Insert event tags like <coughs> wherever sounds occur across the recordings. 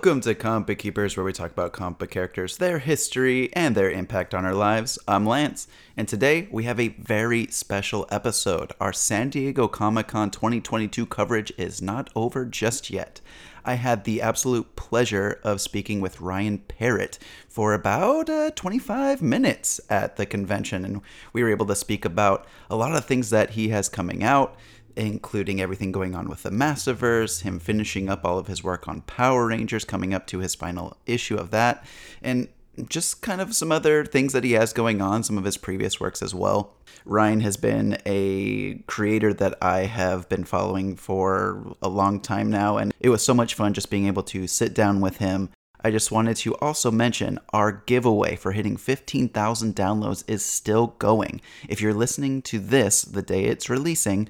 Welcome to Comic Book Keepers, where we talk about comic book characters, their history, and their impact on our lives. I'm Lance, and today we have a very special episode. Our San Diego Comic Con 2022 coverage is not over just yet. I had the absolute pleasure of speaking with Ryan Parrott for about uh, 25 minutes at the convention, and we were able to speak about a lot of things that he has coming out including everything going on with the Massiverse, him finishing up all of his work on Power Rangers, coming up to his final issue of that, and just kind of some other things that he has going on, some of his previous works as well. Ryan has been a creator that I have been following for a long time now, and it was so much fun just being able to sit down with him. I just wanted to also mention our giveaway for hitting 15,000 downloads is still going. If you're listening to this the day it's releasing,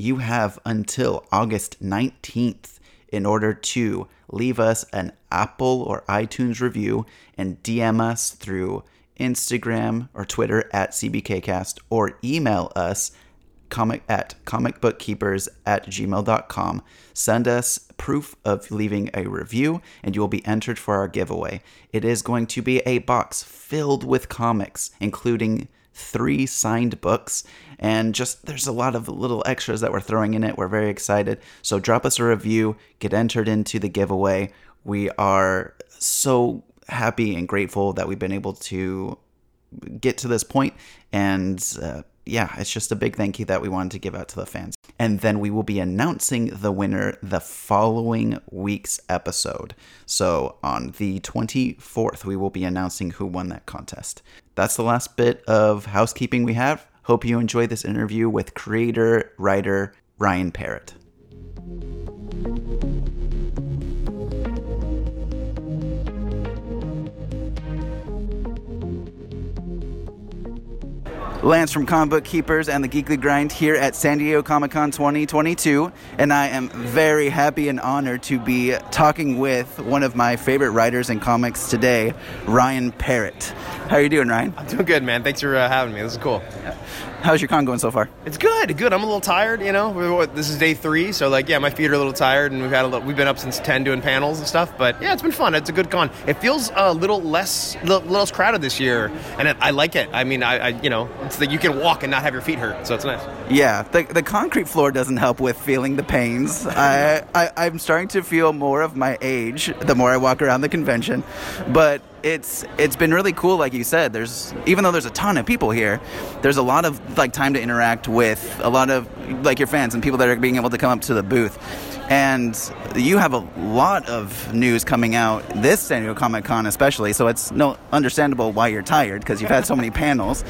you have until August 19th in order to leave us an Apple or iTunes review and DM us through Instagram or Twitter at CBKcast or email us comic at comicbookkeepers at gmail.com. Send us proof of leaving a review and you will be entered for our giveaway. It is going to be a box filled with comics, including three signed books and just there's a lot of little extras that we're throwing in it. We're very excited. So drop us a review, get entered into the giveaway. We are so happy and grateful that we've been able to get to this point and uh, yeah, it's just a big thank you that we wanted to give out to the fans. And then we will be announcing the winner the following week's episode. So on the 24th, we will be announcing who won that contest. That's the last bit of housekeeping we have. Hope you enjoy this interview with creator, writer Ryan Parrott. Lance from Comic Book Keepers and the Geekly Grind here at San Diego Comic Con 2022, and I am very happy and honored to be talking with one of my favorite writers in comics today, Ryan Parrott. How are you doing, Ryan? I'm doing good, man. Thanks for uh, having me. This is cool. How's your con going so far? It's good, good. I'm a little tired, you know. This is day three, so like, yeah, my feet are a little tired, and we've had a little, we've been up since ten doing panels and stuff. But yeah, it's been fun. It's a good con. It feels a little less, little less crowded this year, and it, I like it. I mean, I, I, you know, it's that you can walk and not have your feet hurt, so it's nice. Yeah, the, the concrete floor doesn't help with feeling the pains. <laughs> I, I I'm starting to feel more of my age the more I walk around the convention, but it's it's been really cool like you said there's even though there's a ton of people here there's a lot of like time to interact with a lot of like your fans and people that are being able to come up to the booth and you have a lot of news coming out this San Diego Comic Con especially so it's no understandable why you're tired because you've had so many <laughs> panels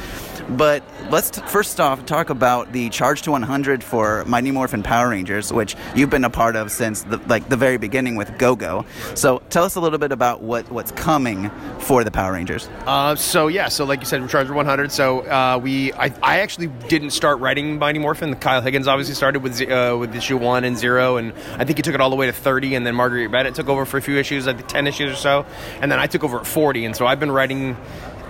but let's t- first off talk about the Charge to 100 for Mighty Morphin Power Rangers, which you've been a part of since the, like the very beginning with GoGo. So tell us a little bit about what what's coming for the Power Rangers. Uh, so yeah, so like you said, Charge to 100. So uh, we, I, I actually didn't start writing Mighty Morphin. Kyle Higgins obviously started with uh, with issue one and zero, and I think he took it all the way to 30, and then Marguerite Bennett took over for a few issues, think 10 issues or so, and then I took over at 40, and so I've been writing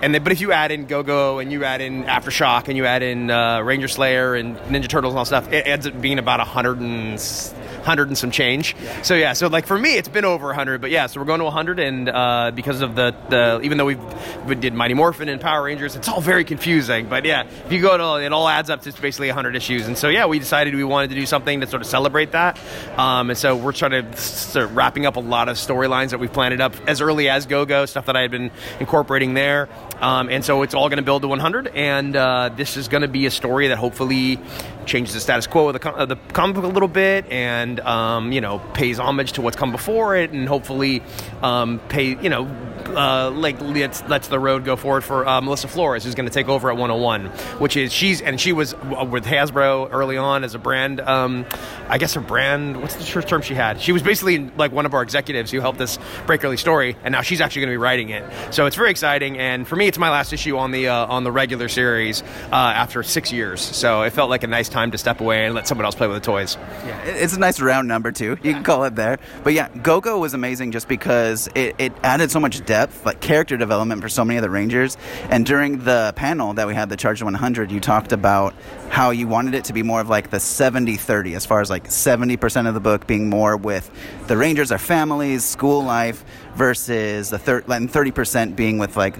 and then, but if you add in Go Go and you add in Aftershock and you add in uh, Ranger Slayer and Ninja Turtles and all stuff, it ends up being about a hundred and hundred and some change. Yeah. So yeah, so like for me, it's been over hundred, but yeah, so we're going to hundred, and uh, because of the, the even though we've, we did Mighty Morphin and Power Rangers, it's all very confusing. But yeah, if you go to it all adds up to basically hundred issues, and so yeah, we decided we wanted to do something to sort of celebrate that, um, and so we're trying to start wrapping up a lot of storylines that we've planned up as early as Go Go stuff that I had been incorporating there. Um, and so it's all going to build to 100, and uh, this is going to be a story that hopefully changes the status quo of the, of the comic book a little bit, and um, you know pays homage to what's come before it, and hopefully um, pay you know uh, like lets, lets the road go forward for uh, Melissa Flores, who's going to take over at 101, which is she's and she was with Hasbro early on as a brand. Um, I guess her brand. What's the term she had? She was basically like one of our executives who helped us break early story, and now she's actually going to be writing it. So it's very exciting, and for me, it's my last issue on the uh, on the regular series uh, after six years. So it felt like a nice time to step away and let someone else play with the toys. Yeah, it's a nice round number too. You can call it there. But yeah, GoGo was amazing just because it, it added so much depth depth, like character development for so many of the Rangers. And during the panel that we had, the Charge 100, you talked about how you wanted it to be more of like the 70 30, as far as like 70% of the book being more with the Rangers, their families, school life, versus the thir- and 30% being with like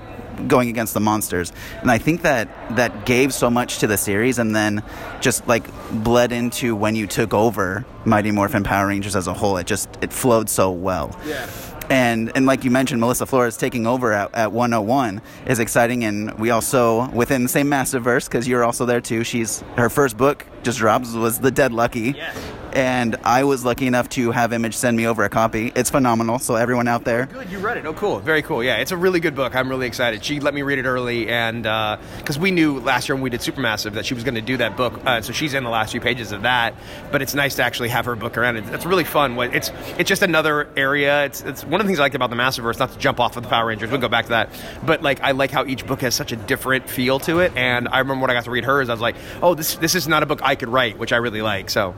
going against the monsters. And I think that that gave so much to the series and then just like bled into when you took over Mighty Morphin Power Rangers as a whole. It just it flowed so well. Yeah. And, and like you mentioned, Melissa Flores taking over at, at 101 is exciting. And we also, within the same Massiverse, because you're also there too, she's her first book just drops was The Dead Lucky. Yes. And I was lucky enough to have Image send me over a copy. It's phenomenal. So everyone out there, Good, you read it. Oh, cool. Very cool. Yeah, it's a really good book. I'm really excited. She let me read it early, and because we knew last year when we did Supermassive that she was going to do that book, uh, so she's in the last few pages of that. But it's nice to actually have her book around. It's, it's really fun. It's it's just another area. It's it's one of the things I liked about the Massiverse. Not to jump off of the Power Rangers, we'll go back to that. But like I like how each book has such a different feel to it. And I remember when I got to read hers, I was like, oh, this this is not a book I could write, which I really like. So.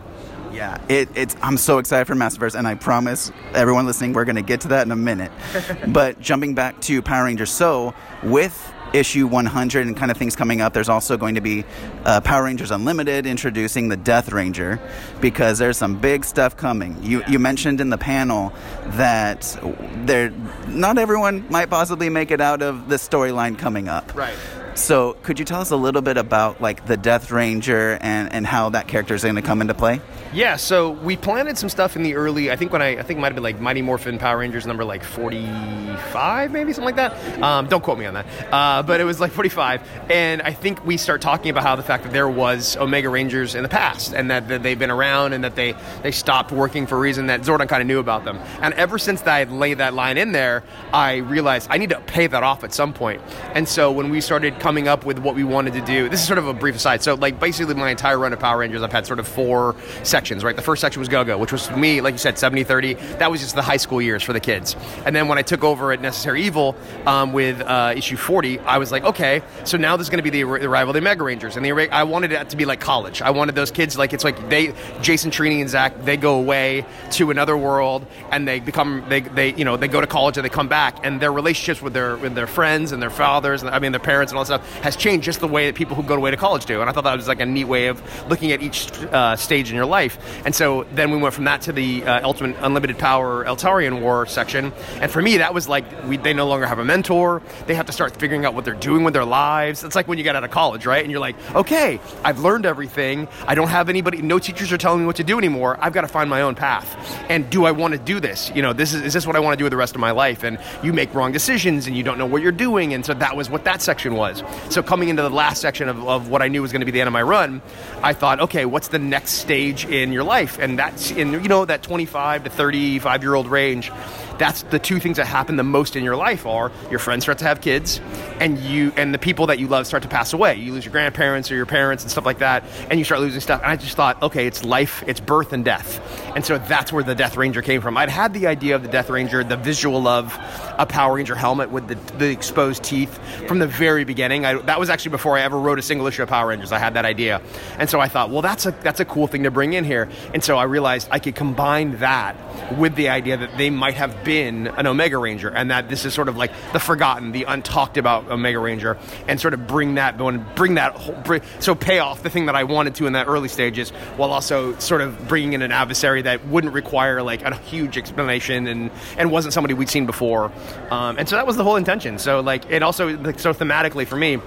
Yeah, it, it's. I'm so excited for Massiverse, and I promise everyone listening, we're going to get to that in a minute. <laughs> but jumping back to Power Rangers, so with issue 100 and kind of things coming up, there's also going to be uh, Power Rangers Unlimited introducing the Death Ranger because there's some big stuff coming. You you mentioned in the panel that there not everyone might possibly make it out of the storyline coming up. Right. So, could you tell us a little bit about like the Death Ranger and, and how that character is going to come into play? Yeah, so we planted some stuff in the early. I think when I, I think it might have been like Mighty Morphin Power Rangers number like forty-five, maybe something like that. Um, don't quote me on that, uh, but it was like forty-five. And I think we start talking about how the fact that there was Omega Rangers in the past, and that, that they've been around, and that they they stopped working for a reason that Zordon kind of knew about them. And ever since I laid that line in there, I realized I need to pay that off at some point. And so when we started coming up with what we wanted to do, this is sort of a brief aside. So like basically my entire run of Power Rangers, I've had sort of four sections, right? The first section was Go-Go, which was me, like you said, 70-30. That was just the high school years for the kids. And then when I took over at Necessary Evil um, with uh, issue 40, I was like, okay, so now there's going to be the, the arrival of the Omega Rangers. And the, I wanted it to be like college. I wanted those kids, like it's like they, Jason, Trini, and Zach, they go away to another world and they become, they, they you know, they go to college and they come back and their relationships with their, with their friends and their fathers, and I mean, their parents and all that stuff has changed just the way that people who go away to college do. And I thought that was like a neat way of looking at each uh, stage in your life. And so then we went from that to the uh, Ultimate Unlimited Power Eltarian War section. And for me, that was like we, they no longer have a mentor. They have to start figuring out what they're doing with their lives. It's like when you get out of college, right? And you're like, okay, I've learned everything. I don't have anybody, no teachers are telling me what to do anymore. I've got to find my own path. And do I want to do this? You know, this is, is this what I want to do with the rest of my life? And you make wrong decisions and you don't know what you're doing. And so that was what that section was. So coming into the last section of, of what I knew was going to be the end of my run, I thought, okay, what's the next stage in your life? And that's in, you know, that 25 to 35 year old range. That's the two things that happen the most in your life are your friends start to have kids and you and the people that you love start to pass away. You lose your grandparents or your parents and stuff like that, and you start losing stuff. And I just thought, okay, it's life, it's birth and death. And so that's where the Death Ranger came from. I'd had the idea of the Death Ranger, the visual of a Power Ranger helmet with the, the exposed teeth from the very beginning. I, that was actually before I ever wrote a single issue of Power Rangers. I had that idea, and so I thought, well, that's a that's a cool thing to bring in here. And so I realized I could combine that with the idea that they might have been an Omega Ranger, and that this is sort of like the forgotten, the untalked about Omega Ranger, and sort of bring that bring that whole, so pay off the thing that I wanted to in that early stages, while also sort of bringing in an adversary that wouldn't require like a huge explanation and and wasn't somebody we'd seen before, um, and so that was the whole intention. So like it also like, so thematically for me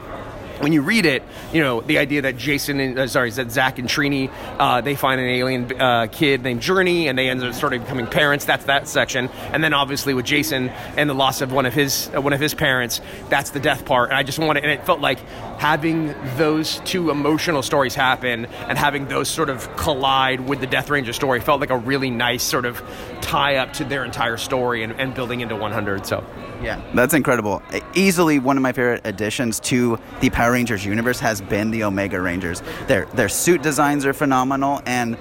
when you read it, you know the idea that Jason and uh, sorry, that Zach and Trini uh, they find an alien uh, kid named Journey, and they end up sort of becoming parents. That's that section, and then obviously with Jason and the loss of one of his uh, one of his parents, that's the death part. And I just wanted, and it felt like having those two emotional stories happen and having those sort of collide with the Death Ranger story felt like a really nice sort of tie up to their entire story and, and building into 100. So. Yeah, that's incredible. Easily one of my favorite additions to the Power Rangers universe has been the Omega Rangers. Their their suit designs are phenomenal, and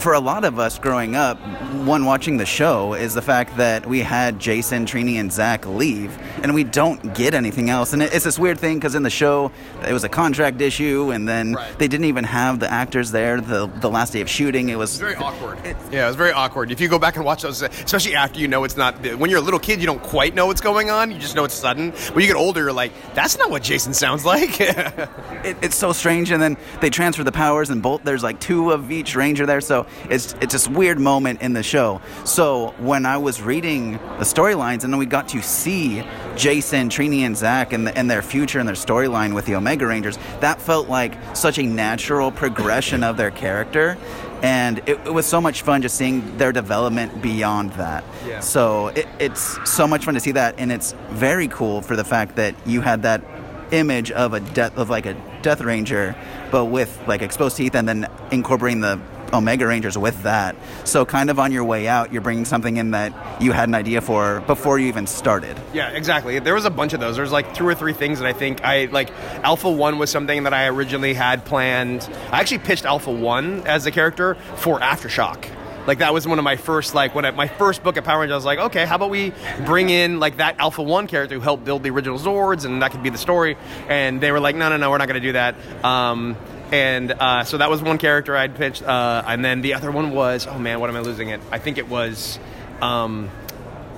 for a lot of us growing up, one watching the show is the fact that we had Jason, Trini, and Zach leave, and we don't get anything else. And it's this weird thing because in the show it was a contract issue, and then Right. they didn't even have the actors there the the last day of shooting. It was It's very awkward. yeah, it was very awkward. If you go back and watch those, especially after you know it's not. When you're a little kid, you don't quite know what's going on. You just know it's sudden. When you get older, you're like, "That's not what Jason sounds like." <laughs> it, it's so strange. And then they transfer the powers, and both there's like two of each ranger there. So it's it's this weird moment in the show. So when I was reading the storylines, and then we got to see Jason, Trini, and Zach, and, the, and their future and their storyline with the Omega Rangers, that felt like such a natural progression of their character. And it, it was so much fun just seeing their development beyond that. Yeah. So it, it's so much fun to see that, and it's very cool for the fact that you had that image of a death of like a Death Ranger, but with like exposed teeth, and then incorporating the Omega Rangers with that. So kind of on your way out, you're bringing something in that you had an idea for before you even started. Yeah, exactly. There was a bunch of those. There's like two or three things that I think I like. Alpha One was something that I originally had planned. I actually pitched Alpha One as a character for Aftershock. Like that was one of my first like when I, my first book of Power Rangers. I was like, okay, how about we bring in like that Alpha One character who helped build the original Zords, and that could be the story. And they were like, no, no, no, we're not going to do that. Um, and uh, so that was one character I'd pitched, uh, and then the other one was, oh man, what am I losing it? I think it was. Um,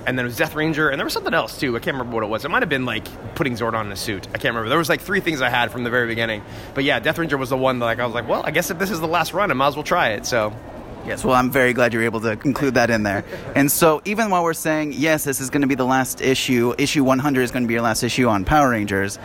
and then it was Death Ranger, and there was something else too. I can't remember what it was. It might have been like putting Zordon in a suit. I can't remember. There was like three things I had from the very beginning. But yeah, Death Ranger was the one that like I was like, well, I guess if this is the last run, I might as well try it. So Yes, well, I'm very glad you're able to include that in there. And so, even while we're saying, yes, this is going to be the last issue, issue 100 is going to be your last issue on Power Rangers,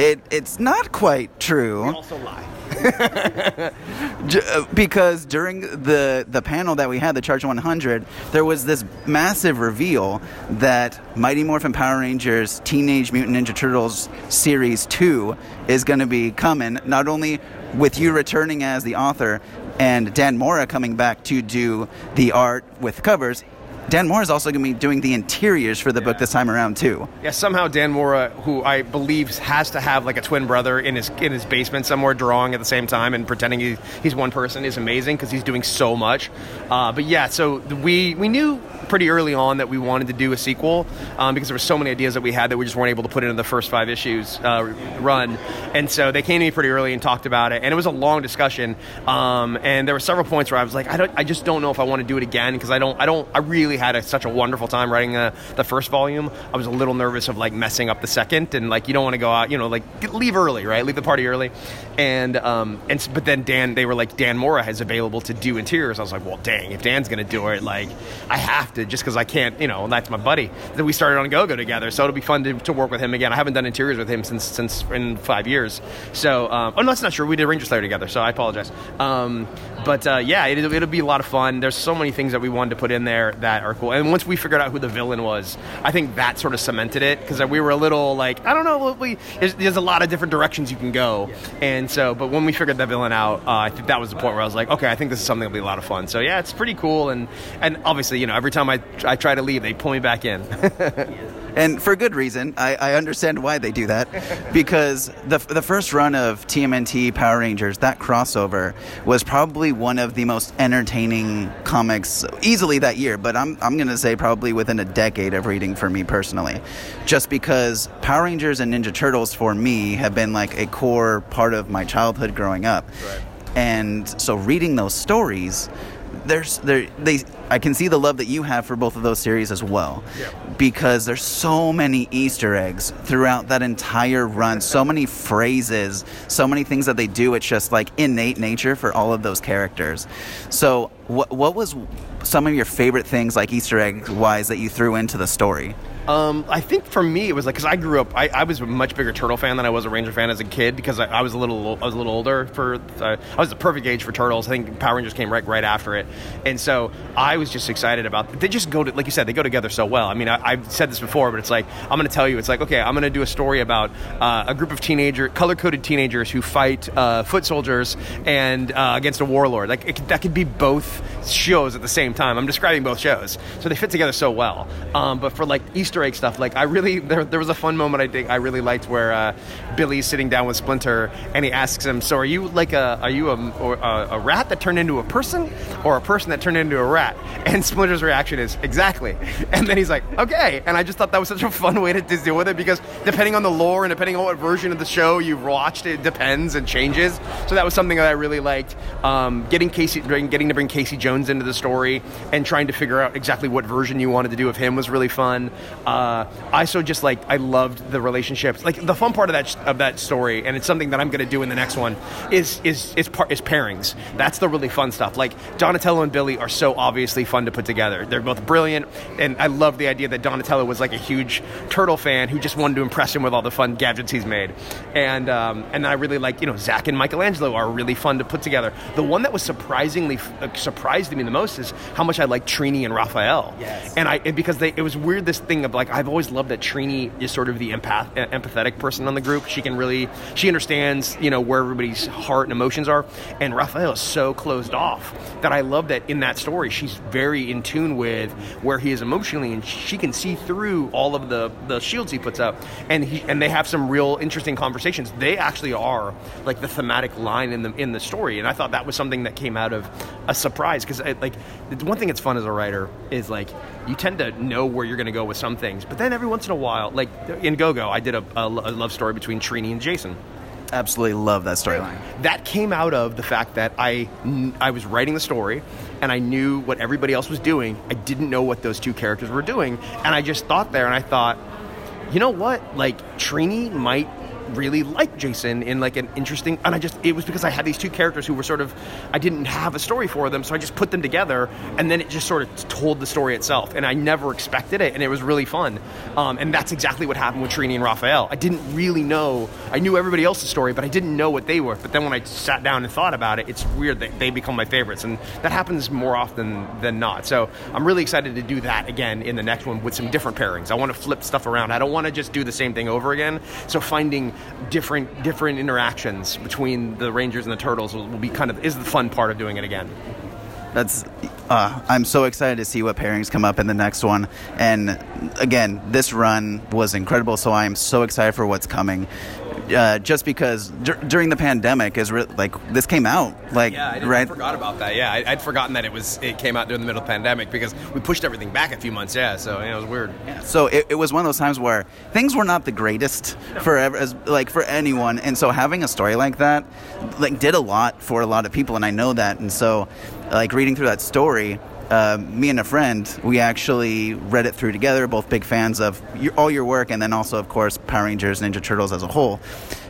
it, it's not quite true. also lie. <laughs> Uh, because during the the panel that we had, the Charge 100, there was this massive reveal that Mighty Morphin Power Rangers Teenage Mutant Ninja Turtles Series 2 is going to be coming, not only with you returning as the author and Dan Mora coming back to do the art with covers. Dan Mora is also going to be doing the interiors for the book this time around too. Yeah, somehow Dan Mora, who I believe has to have like a twin brother in his in his basement somewhere, drawing at the same time and pretending he, he's one person, is amazing because he's doing so much. Uh, but yeah, so we we knew pretty early on that we wanted to do a sequel um, because there were so many ideas that we had that we just weren't able to put into the first five issues uh, run, and so they came to me pretty early and talked about it, and it was a long discussion. Um, and there were several points where I was like, I don't, I just don't know if I want to do it again because I don't, I don't, I really had a, such a wonderful time writing uh, the first volume. I was a little nervous of like messing up the second, and like you don't want to go out, you know, like leave early, right? Leave the party early, and um, and but then Dan, they were like Dan Mora is available to do interiors. I was like, well, dang, if Dan's gonna do it, like I have to just because I can't, you know, that's my buddy. Then we started on Go Go together, so it'll be fun to, to work with him again. I haven't done interiors with him since since in five years. So, um, oh no, that's not true. We did Ranger Slayer together, so I apologize. Um, but uh, yeah, it, it'll be a lot of fun. There's so many things that we wanted to put in there that are cool. And once we figured out who the villain was, I think that sort of cemented it because we were a little like, I don't know, we, there's, there's a lot of different directions you can go. And so, but when we figured that villain out, uh, I think that was the point where I was like, okay, I think this is something that'll be a lot of fun. So yeah, it's pretty cool. And and obviously, you know, every time I I try to leave, they pull me back in. <laughs> and for good reason. I, I understand why they do that, <laughs> because the the first run of TMNT Power Rangers, that crossover was probably one of the most entertaining comics easily that year. But I'm I'm gonna say probably within a decade of reading for me personally, just because Power Rangers and Ninja Turtles for me have been like a core part of my childhood growing up, and so reading those stories there's there they I can see the love that you have for both of those series as well. Because there's so many Easter eggs throughout that entire run, so <laughs> many phrases, so many things that they do. It's just like innate nature for all of those characters. So, what what was some of your favorite things, like Easter egg wise, that you threw into the story? Um, I think for me it was like because I grew up, I, I was a much bigger Turtle fan than I was a Ranger fan as a kid because I, I was a little, I was a little older for, uh, I was the perfect age for Turtles. I think Power Rangers came right, right after it, and so I was just excited about. They just go to, like you said, they go together so well. I mean, I, I've said this before, but it's like I'm going to tell you, it's like okay, I'm going to do a story about uh, a group of teenager, color coded teenagers who fight uh, foot soldiers and uh, against a warlord. Like it, that could be both shows at the same time. I'm describing both shows, so they fit together so well. Um, but for like Easter Easter egg stuff. Like I really there, there was a fun moment I think I really liked where uh, Billy's sitting down with Splinter and he asks him, "So are you like a are you a, a, a rat that turned into a person or a person that turned into a rat?" And Splinter's reaction is exactly. <laughs> And then he's like, "Okay." And I just thought that was such a fun way to, to deal with it because depending on the lore and depending on what version of the show you've watched, it depends and changes. So that was something that I really liked. Um, getting Casey, getting to bring Casey Jones into the story and trying to figure out exactly what version you wanted to do of him was really fun. Uh, I so just like I loved the relationships. Like the fun part of that of that story, and it's something that I'm going to do in the next one is is is, par- is pairings. That's the really fun stuff. Like Donatello and Billy are so obviously fun to put together. They're both brilliant, and I love the idea that Donatello was like a huge turtle fan who just wanted to impress him with all the fun gadgets he's made, and um, and I really like you know Zach and Michelangelo are really fun to put together. The one that was surprisingly uh, surprised me the most is how much I like Trini and Raphael. Yes. And I and because they it was weird this thing of like I've always loved that Trini is sort of the empath empathetic person on the group. She can really she understands you know where everybody's heart and emotions are, and Raphael is so closed off that I love that in that story she's very in tune with where he is emotionally, and she can see through all of the the shields he puts up, and he and they have some real interesting conversations. They actually are like the thematic line in the in the story, and I thought that was something that came out of a surprise because uh, like the one thing that's fun as a writer is like you tend to know where you're going to go with some things, but then every once in a while, like in Go Go, I did a, a love story between Trini and Jason. Absolutely love that storyline. That came out of the fact that I I was writing the story and I knew what everybody else was doing. I didn't know what those two characters were doing, and I just thought there and I thought, you know what? Like Trini might really like Jason in like an interesting and I just it was because I had these two characters who were sort of I didn't have a story for them so I just put them together and then it just sort of told the story itself and I never expected it and it was really fun. Um, and that's exactly what happened with Trini and Raphael. I didn't really know I knew everybody else's story but I didn't know what they were but then when I sat down and thought about it it's weird that they become my favorites and that happens more often than not. So I'm really excited to do that again in the next one with some different pairings. I want to flip stuff around. I don't want to just do the same thing over again. So finding different different interactions between the Rangers and the Turtles will, will be kind of is the fun part of doing it again. That's uh, I'm so excited to see what pairings come up in the next one. And again, this run was incredible, so I am so excited for what's coming uh, just because d- during the pandemic is re- like this came out like yeah, I right. forgot about that. Yeah, I, would forgotten that it was it came out during the middle of the pandemic because we pushed everything back a few months. Yeah, so it was weird. Yeah. So it, it, was one of those times where things were not the greatest for ever, as, like for anyone, and so having a story like that like did a lot for a lot of people, and I know that, and so like reading through that story uh, me and a friend, we actually read it through together. Both big fans of your, all your work, and then also, of course, Power Rangers, Ninja Turtles as a whole.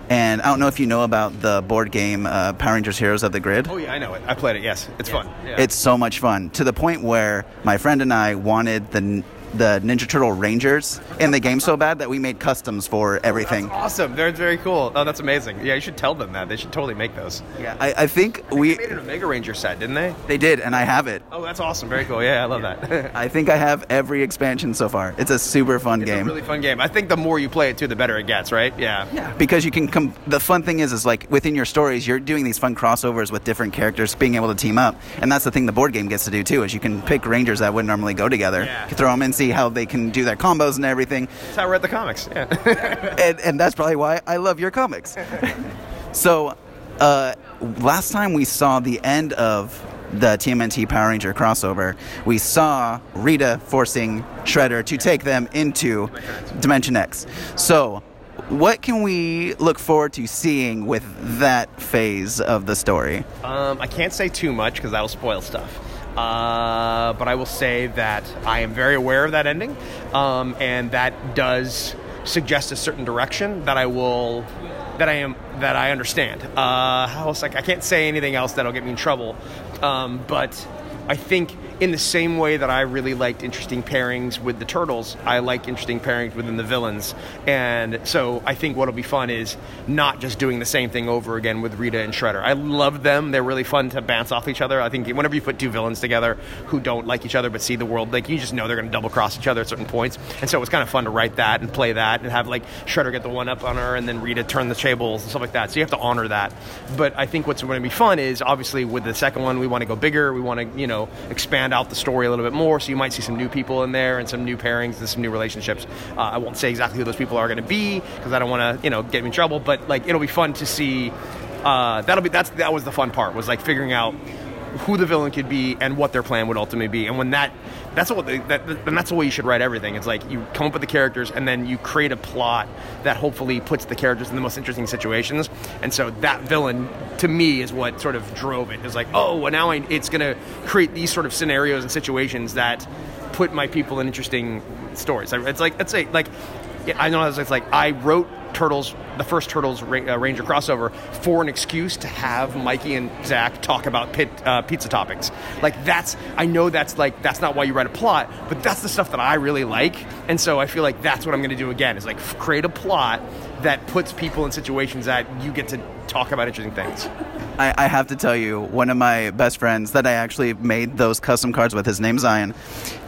And I don't know if you know about the board game uh, Power Rangers Heroes of the Grid. Oh yeah, I know it. I played it. Yes, it's yes. fun. Yeah. It's so much fun to the point where my friend and I wanted the the Ninja Turtle Rangers in the game so bad that we made customs for everything. That's awesome. Very, very cool. Oh, that's amazing. Yeah, you should tell them that. They should totally make those. Yeah, I, I think, I think we made an Omega Ranger set, didn't they? They did, and I have it. Oh, that's awesome. Very cool. Yeah, I love yeah. that. <laughs> I think I have every expansion so far. It's a super fun it's game. really fun game. I think the more you play it too, the better it gets. Right? Yeah. Yeah. Because you can come. The fun thing is, is like within your stories, you're doing these fun crossovers with different characters, being able to team up, and that's the thing the board game gets to do too. Is you can pick Rangers that wouldn't normally go together, yeah. throw them and see how they can do their combos and everything. That's how I read the comics. Yeah. <laughs> and, and that's probably why I love your comics. <laughs> so, uh, last time we saw the end of the TMNT Power Ranger crossover, we saw Rita forcing Shredder to take them into Dimension X. So, what can we look forward to seeing with that phase of the story? Um, I can't say too much because that will spoil stuff. Uh, but I will say that I am very aware of that ending, um, and that does suggest a certain direction that I will that I am that I understand. Uh, else? Like I can't say anything else that'll get me in trouble, um, but I think in the same way that I really liked interesting pairings with the turtles, I like interesting pairings within the villains. And so I think what'll be fun is not just doing the same thing over again with Rita and Shredder. I love them. They're really fun to bounce off each other. I think whenever you put two villains together who don't like each other but see the world, like you just know they're going to double cross each other at certain points. And so it was kind of fun to write that and play that and have like Shredder get the one up on her and then Rita turn the tables and stuff like that. So you have to honor that. But I think what's going to be fun is obviously with the second one, we want to go bigger. We want to, you know, expand round out the story a little bit more. So you might see some new people in there and some new pairings and some new relationships. Uh, I won't say exactly who those people are going to be because I don't want to, you know, get me in trouble. But like, it'll be fun to see. Uh, that'll be that's that was the fun part was like figuring out who the villain could be and what their plan would ultimately be. And when that that's what they, that, and that's the way you should write everything. It's like you come up with the characters and then you create a plot that hopefully puts the characters in the most interesting situations. And so that villain to me is what sort of drove it. It's like, oh, well now I, it's going to create these sort of scenarios and situations that put my people in interesting stories. It's like it's like like I know it's like I wrote Turtles, the first Turtles uh, Ranger crossover, for an excuse to have Mikey and Zach talk about pit, uh, pizza toppings. Like that's, I know that's like that's not why you write a plot, but that's the stuff that I really like, and so I feel like that's what I'm going to do again. Is like create a plot that puts people in situations that you get to talk about interesting things. I, I, have to tell you, one of my best friends that I actually made those custom cards with, his name's Zion.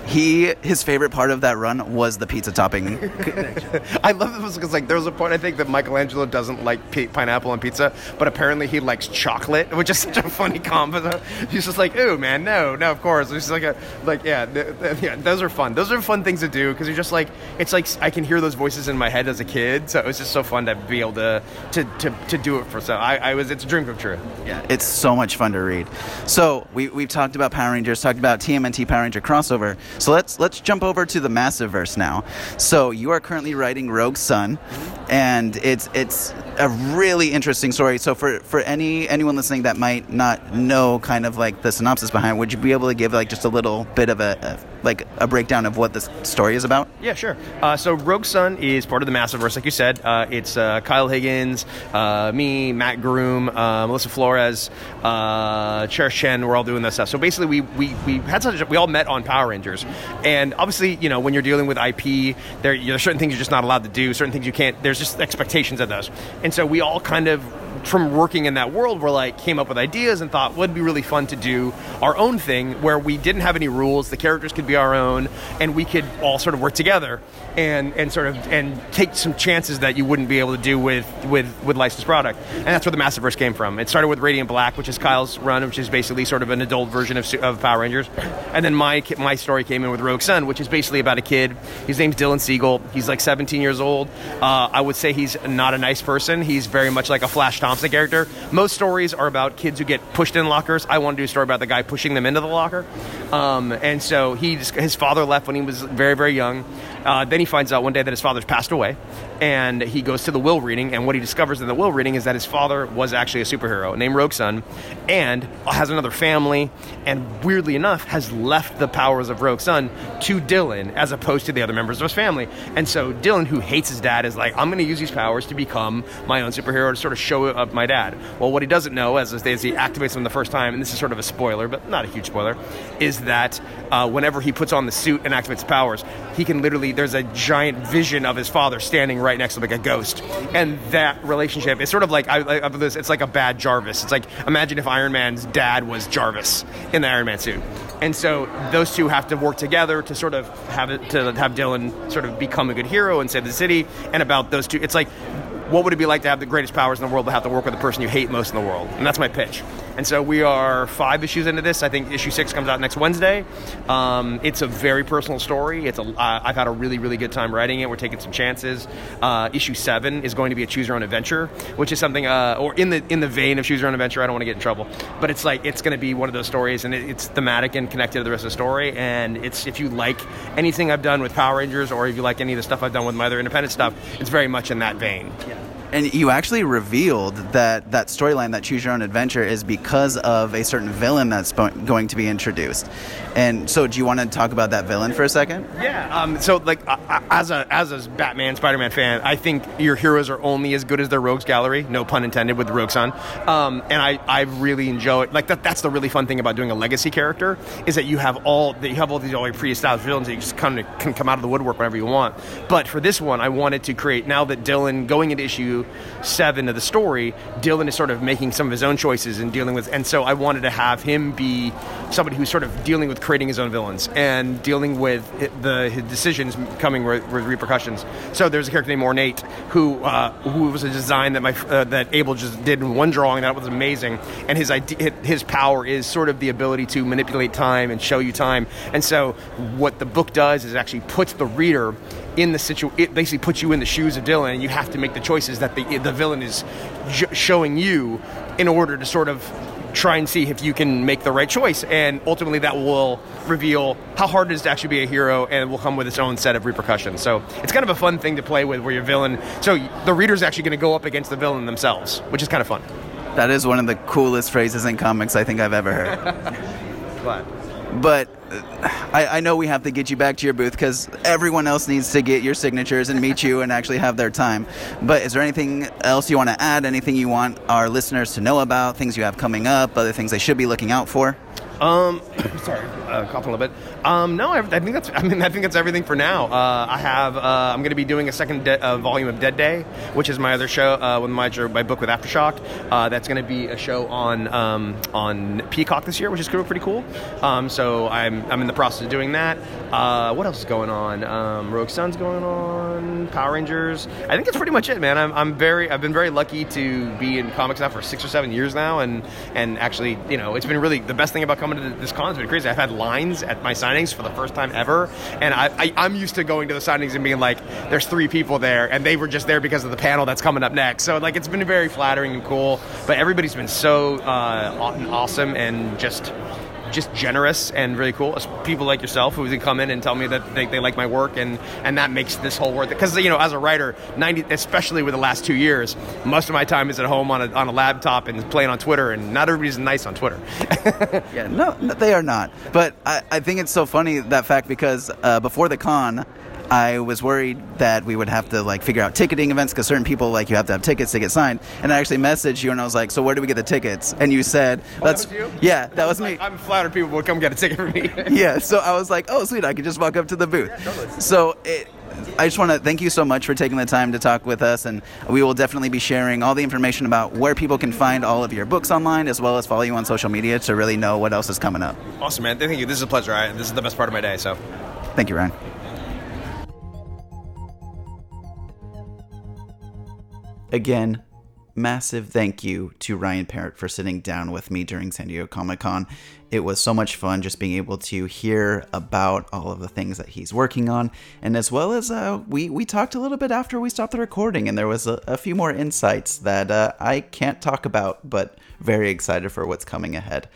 He his favorite part of that run was the pizza topping. <laughs> I love this because like there was a point I think that Michelangelo doesn't like p- pineapple on pizza, but apparently he likes chocolate, which is such a funny combo. He's just like, "Ooh, man, no, no, of course." It's like a like yeah, th- th- yeah. Those are fun. Those are fun things to do because you're just like it's like I can hear those voices in my head as a kid, so it was just so fun to be able to to to, to do it for so I, I was it's a dream come true. Yeah, it's so much fun to read. So we we've talked about Power Rangers, talked about TMNT Power Ranger crossover. So let's let's jump over to the Massiverse now. So you are currently writing Rogue Sun, and it's it's a really interesting story. So for for any anyone listening that might not know kind of like the synopsis behind, would you be able to give like just a little bit of a, a like a breakdown of what this story is about? Yeah, sure. Uh, so Rogue Sun is part of the Massiverse, like you said. Uh, it's uh, Kyle Higgins, uh, me, Matt Groom, uh, Melissa Flores, uh, Cherish Chen. We're all doing this stuff. So basically, we we, we had such a, we all met on Power Rangers, and obviously, you know, when you're dealing with IP, there there's certain things you're just not allowed to do, certain things you can't. There's just expectations of those, and so we all kind of from working in that world, we're like came up with ideas and thought would be really fun to do our own thing where we didn't have any rules. The characters could be our own, and we could all sort of work together and and sort of and take some chances that you wouldn't be able to do with with with licensed product. And that's where the Massiverse came from. It started with Radiant Black, which is Kyle's run, which is basically sort of an adult version of, of Power Rangers. And then my my story came in with Rogue Sun, which is basically about a kid. His name's Dylan Siegel. He's like 17 years old. Uh, I would say he's not a nice person. He's very much like a Flash Thompson character. Most stories are about kids who get pushed in lockers. I want to do a story about the guy pushing them into the locker. Um, and so he just, his father left when he was very very young. Uh, then he finds out one day that his father's passed away, and he goes to the will reading. And what he discovers in the will reading is that his father was actually a superhero named Rogue Sun, and has another family. And weirdly enough, has left the powers of Rogue Sun to Dylan as opposed to the other members of his family. And so Dylan, who hates his dad, is like, I'm going to use these powers to become my own superhero to sort of show up my dad. Well, what he doesn't know, as, as he activates them the first time, and this is sort of a spoiler, but not a huge spoiler, is that uh, whenever he puts on the suit and activates powers, he can literally there's a giant vision of his father standing right next to him like a ghost, and that relationship is sort of like I, I, it's like a bad Jarvis. It's like imagine if Iron Man's dad was Jarvis in the Iron Man suit, and so those two have to work together to sort of have it to have Dylan sort of become a good hero and save the city, and about those two, it's like what would it be like to have the greatest powers in the world but have to work with the person you hate most in the world? And that's my pitch. And so we are five issues into this. I think issue six comes out next Wednesday. Um, it's a very personal story. It's a. Uh, I've had a really really good time writing it. We're taking some chances. Uh, issue seven is going to be a choose your own adventure, which is something, uh, or in the in the vein of choose your own adventure. I don't want to get in trouble, but it's like it's going to be one of those stories, and it, it's thematic and connected to the rest of the story. And it's if you like anything I've done with Power Rangers, or if you like any of the stuff I've done with my other independent stuff, it's very much in that vein. Yeah. And you actually revealed that that storyline, that Choose Your Own Adventure, is because of a certain villain that's going to be introduced. And so, do you want to talk about that villain for a second? Yeah. Um, so, like, uh, as a as a Batman, Spider Man fan, I think your heroes are only as good as their rogues gallery. No pun intended with the Rogue Sun. Um, and I, I really enjoy it. Like that. That's the really fun thing about doing a legacy character is that you have all that you have all these already pre-established villains that you just kind of can come out of the woodwork whenever you want. But for this one, I wanted to create now that Dylan going into issue seven of the story, Dylan is sort of making some of his own choices and dealing with, and so I wanted to have him be somebody who's sort of dealing with creating his own villains and dealing with the his decisions coming with, with repercussions. So there's a character named Ornate who uh, who was a design that my uh, that Abel just did in one drawing that was amazing, and his idea, his power is sort of the ability to manipulate time and show you time. And so what the book does is actually puts the reader in the situation. It basically puts you in the shoes of Dylan, and you have to make the choices that the the villain is j- showing you in order to sort of try and see if you can make the right choice. And ultimately, that will reveal how hard it is to actually be a hero, and it will come with its own set of repercussions. So it's kind of a fun thing to play with, where your villain. So the reader's actually going to go up against the villain themselves, which is kind of fun. That is one of the coolest phrases in comics I think I've ever heard. <laughs> But but uh, I, I, know we have to get you back to your booth because everyone else needs to get your signatures and meet you and actually have their time. But is there anything else you want to add? Anything you want our listeners to know about? Things you have coming up? Other things they should be looking out for? Um, <coughs> sorry, uh, coughing a little bit. Um, no, I, I, think that's. I mean, I think that's everything for now. Uh, I have. Uh, I'm going to be doing a second de- uh, volume of Dead Day, which is my other show uh, with my my book with Aftershock. Uh, that's going to be a show on um, on Peacock this year, which is pretty cool. Um, so I'm I'm in the process of doing that. Uh, what else is going on? Um, Rogue Sun's going on. Power Rangers. I think that's pretty much it, man. I'm, I'm very. I've been very lucky to be in comics now for six or seven years now, and and actually, you know, it's been really the best thing about coming to this con has been crazy. I've had lines at my signings for the first time ever, and I, I I'm used to going to the signings and being like, there's three people there, and they were just there because of the panel that's coming up next. So like, it's been very flattering and cool. But everybody's been so uh, awesome and just just generous and really cool. People like yourself who can come in and tell me that they, they like my work, and, and that makes this whole worth it. Because you know, as a writer, ninety, especially with the last two years, most of my time is at home on a, on a laptop and playing on Twitter, and not everybody's nice on Twitter. <laughs> yeah, no, they are not. But I, I think it's so funny that fact because uh, before the con. I was worried that we would have to like figure out ticketing events because certain people like you have to have tickets to get signed. And I actually messaged you and I was like, "So where do we get the tickets?" And you said, oh, "That's that yeah, that was me." I'm flattered people would come get a ticket for me. <laughs> yeah, so I was like, "Oh, sweet, I could just walk up to the booth." Yeah, totally. So it, I just want to thank you so much for taking the time to talk with us, and we will definitely be sharing all the information about where people can find all of your books online, as well as follow you on social media to really know what else is coming up. Awesome, man! Thank you. This is a pleasure. I, this is the best part of my day. So, thank you, Ryan. Again, massive thank you to Ryan Parrott for sitting down with me during San Diego Comic Con. It was so much fun just being able to hear about all of the things that he's working on, and as well as uh, we we talked a little bit after we stopped the recording, and there was a, a few more insights that uh, I can't talk about, but very excited for what's coming ahead.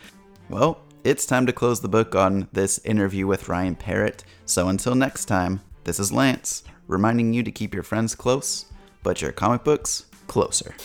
Well, it's time to close the book on this interview with Ryan Parrott. So until next time, this is Lance reminding you to keep your friends close, but your comic books closer.